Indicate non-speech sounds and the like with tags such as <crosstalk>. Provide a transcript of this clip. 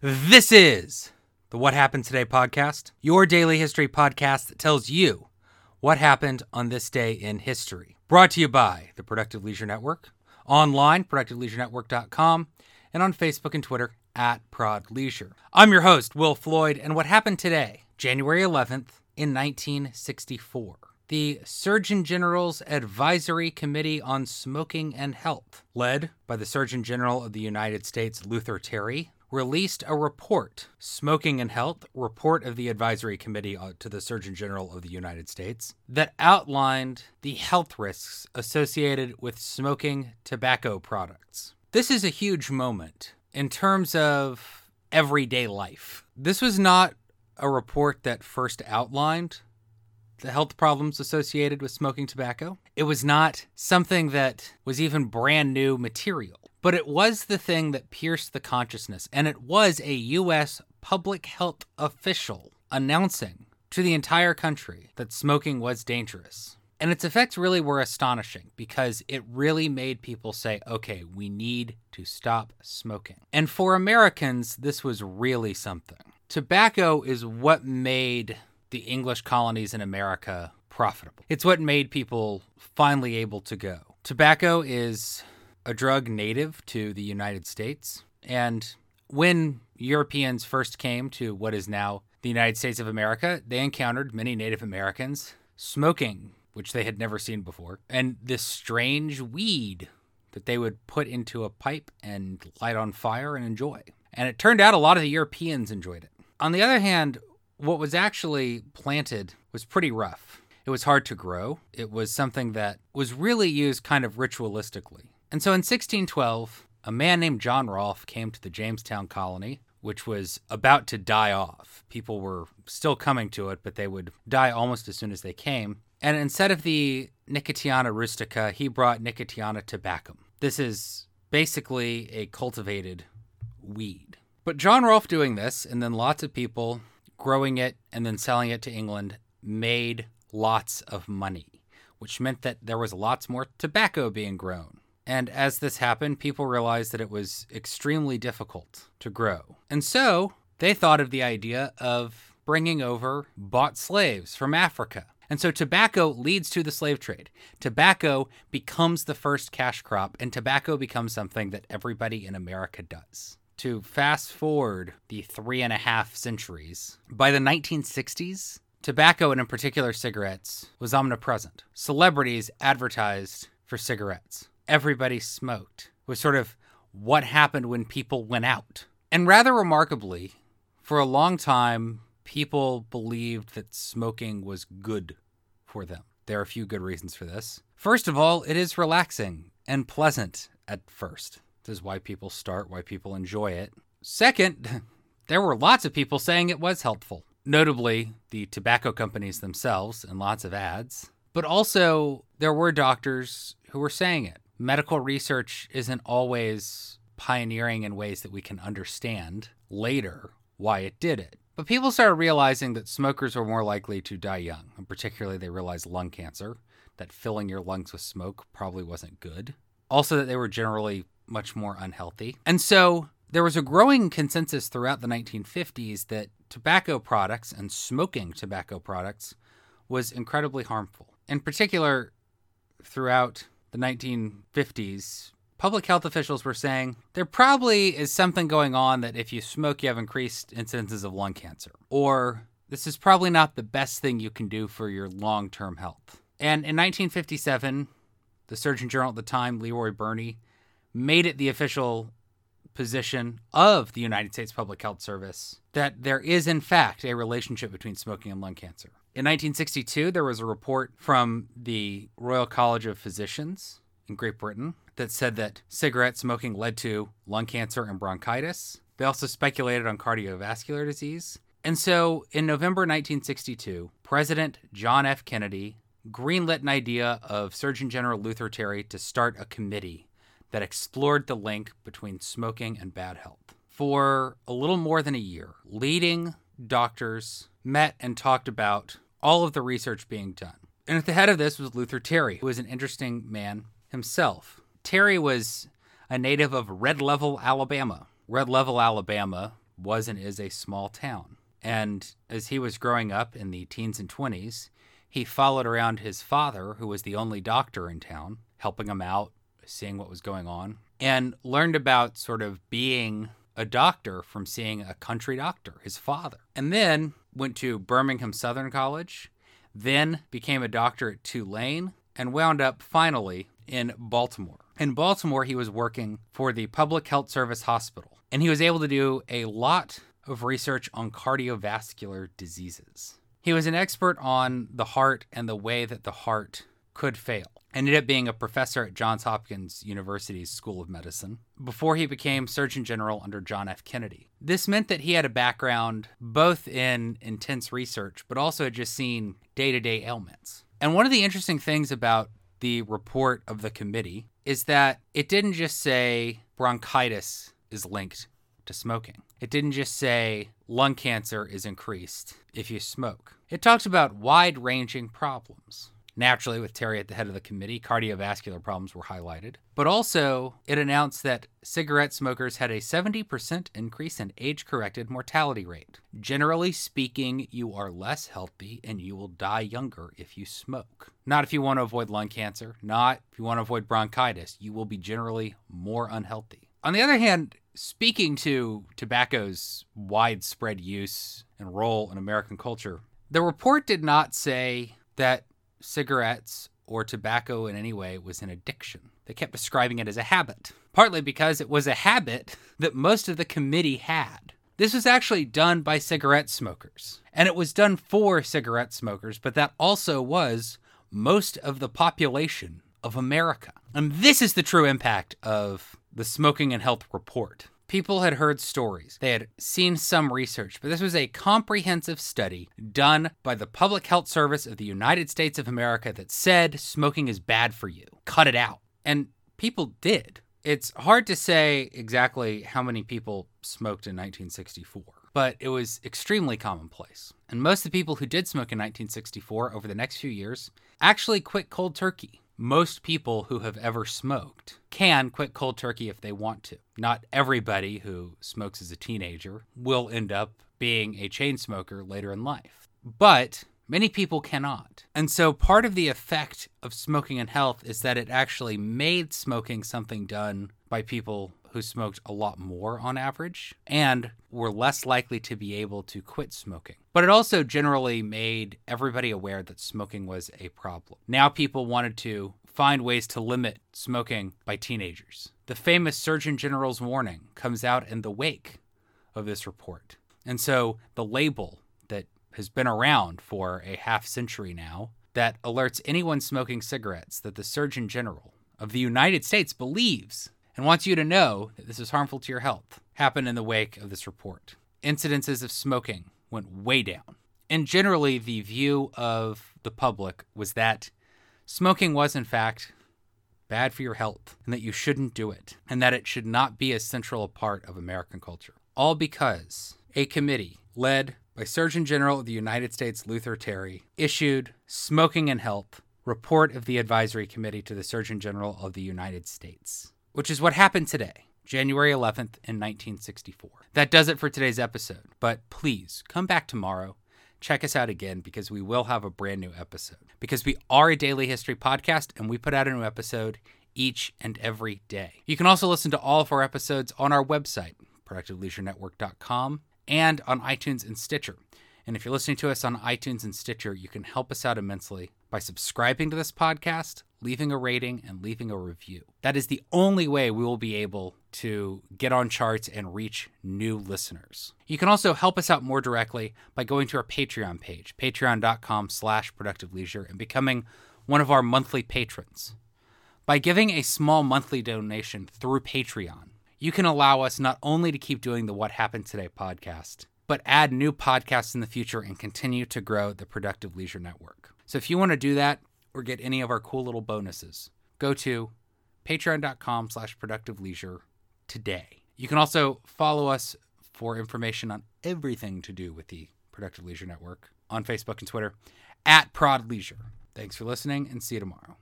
This is the What Happened Today podcast, your daily history podcast that tells you what happened on this day in history. Brought to you by the Productive Leisure Network, online, productiveleisurenetwork.com, and on Facebook and Twitter at Prod Leisure. I'm your host, Will Floyd, and what happened today, January 11th, in 1964. The Surgeon General's Advisory Committee on Smoking and Health, led by the Surgeon General of the United States, Luther Terry, released a report, Smoking and Health, report of the Advisory Committee uh, to the Surgeon General of the United States, that outlined the health risks associated with smoking tobacco products. This is a huge moment in terms of everyday life. This was not a report that first outlined the health problems associated with smoking tobacco. It was not something that was even brand new material. But it was the thing that pierced the consciousness, and it was a U.S. public health official announcing to the entire country that smoking was dangerous. And its effects really were astonishing because it really made people say, okay, we need to stop smoking. And for Americans, this was really something. Tobacco is what made the English colonies in America profitable. It's what made people finally able to go. Tobacco is a drug native to the United States. And when Europeans first came to what is now the United States of America, they encountered many Native Americans smoking, which they had never seen before, and this strange weed that they would put into a pipe and light on fire and enjoy. And it turned out a lot of the Europeans enjoyed it. On the other hand, what was actually planted was pretty rough. It was hard to grow. It was something that was really used kind of ritualistically. And so in 1612, a man named John Rolfe came to the Jamestown colony, which was about to die off. People were still coming to it, but they would die almost as soon as they came. And instead of the Nicotiana rustica, he brought Nicotiana tabacum. This is basically a cultivated weed. But John Rolfe doing this, and then lots of people growing it and then selling it to England, made lots of money, which meant that there was lots more tobacco being grown. And as this happened, people realized that it was extremely difficult to grow. And so they thought of the idea of bringing over bought slaves from Africa. And so tobacco leads to the slave trade. Tobacco becomes the first cash crop, and tobacco becomes something that everybody in America does. To fast forward the three and a half centuries, by the 1960s, tobacco, and in particular cigarettes, was omnipresent. Celebrities advertised for cigarettes everybody smoked was sort of what happened when people went out. And rather remarkably, for a long time, people believed that smoking was good for them. There are a few good reasons for this. First of all, it is relaxing and pleasant at first. This is why people start, why people enjoy it. Second, <laughs> there were lots of people saying it was helpful, notably the tobacco companies themselves and lots of ads. But also, there were doctors who were saying it medical research isn't always pioneering in ways that we can understand later why it did it. But people started realizing that smokers were more likely to die young, and particularly they realized lung cancer, that filling your lungs with smoke probably wasn't good. Also, that they were generally much more unhealthy. And so there was a growing consensus throughout the 1950s that tobacco products and smoking tobacco products was incredibly harmful. In particular, throughout the 1950s, public health officials were saying there probably is something going on that if you smoke, you have increased incidences of lung cancer. Or this is probably not the best thing you can do for your long term health. And in 1957, the Surgeon General at the time, Leroy Burney, made it the official position of the United States Public Health Service that there is, in fact, a relationship between smoking and lung cancer. In 1962, there was a report from the Royal College of Physicians in Great Britain that said that cigarette smoking led to lung cancer and bronchitis. They also speculated on cardiovascular disease. And so in November 1962, President John F. Kennedy greenlit an idea of Surgeon General Luther Terry to start a committee that explored the link between smoking and bad health. For a little more than a year, leading doctors met and talked about all of the research being done. And at the head of this was Luther Terry, who was an interesting man himself. Terry was a native of Red Level, Alabama. Red Level, Alabama was and is a small town. And as he was growing up in the teens and 20s, he followed around his father, who was the only doctor in town, helping him out, seeing what was going on, and learned about sort of being a doctor from seeing a country doctor, his father. And then went to Birmingham Southern College, then became a doctor at Tulane, and wound up finally in Baltimore. In Baltimore, he was working for the Public Health Service Hospital, and he was able to do a lot of research on cardiovascular diseases. He was an expert on the heart and the way that the heart could fail. Ended up being a professor at Johns Hopkins University's School of Medicine before he became Surgeon General under John F. Kennedy. This meant that he had a background both in intense research, but also had just seen day to day ailments. And one of the interesting things about the report of the committee is that it didn't just say bronchitis is linked to smoking. It didn't just say lung cancer is increased if you smoke. It talks about wide ranging problems. Naturally, with Terry at the head of the committee, cardiovascular problems were highlighted. But also, it announced that cigarette smokers had a 70% increase in age corrected mortality rate. Generally speaking, you are less healthy and you will die younger if you smoke. Not if you want to avoid lung cancer, not if you want to avoid bronchitis. You will be generally more unhealthy. On the other hand, speaking to tobacco's widespread use and role in American culture, the report did not say that cigarettes or tobacco in any way was an addiction. They kept describing it as a habit, partly because it was a habit that most of the committee had. This was actually done by cigarette smokers, and it was done for cigarette smokers, but that also was most of the population of America. And this is the true impact of the Smoking and Health Report. People had heard stories, they had seen some research, but this was a comprehensive study done by the Public Health Service of the United States of America that said smoking is bad for you. Cut it out. And people did. It's hard to say exactly how many people smoked in 1964, but it was extremely commonplace. And most of the people who did smoke in 1964 over the next few years actually quit cold turkey most people who have ever smoked can quit cold turkey if they want to. Not everybody who smokes as a teenager will end up being a chain smoker later in life. But many people cannot. And so part of the effect of smoking and health is that it actually made smoking something done by people who smoked a lot more on average and were less likely to be able to quit smoking. But it also generally made everybody aware that smoking was a problem. Now people wanted to find ways to limit smoking by teenagers. The famous Surgeon General's warning comes out in the wake of this report. And so the label that has been around for a half century now that alerts anyone smoking cigarettes that the Surgeon General of the United States believes and wants you to know that this is harmful to your health happened in the wake of this report. Incidences of smoking went way down. And generally, the view of the public was that smoking was, in fact, bad for your health and that you shouldn't do it and that it should not be a central part of American culture. All because a committee led by Surgeon General of the United States Luther Terry issued Smoking and Health report of the advisory committee to the Surgeon General of the United States which is what happened today, January 11th in 1964. That does it for today's episode, but please come back tomorrow. Check us out again because we will have a brand new episode. Because we are a daily history podcast and we put out a new episode each and every day. You can also listen to all of our episodes on our website, productiveleisurenetwork.com, and on iTunes and Stitcher. And if you're listening to us on iTunes and Stitcher, you can help us out immensely by subscribing to this podcast, leaving a rating, and leaving a review. That is the only way we will be able to get on charts and reach new listeners. You can also help us out more directly by going to our Patreon page, patreon.com slash productive leisure, and becoming one of our monthly patrons. By giving a small monthly donation through Patreon, you can allow us not only to keep doing the What Happened Today podcast, but add new podcasts in the future and continue to grow the Productive Leisure Network. So if you want to do that or get any of our cool little bonuses, go to patreon.com slash productive leisure today. You can also follow us for information on everything to do with the Productive Leisure Network on Facebook and Twitter at Prod Leisure. Thanks for listening and see you tomorrow.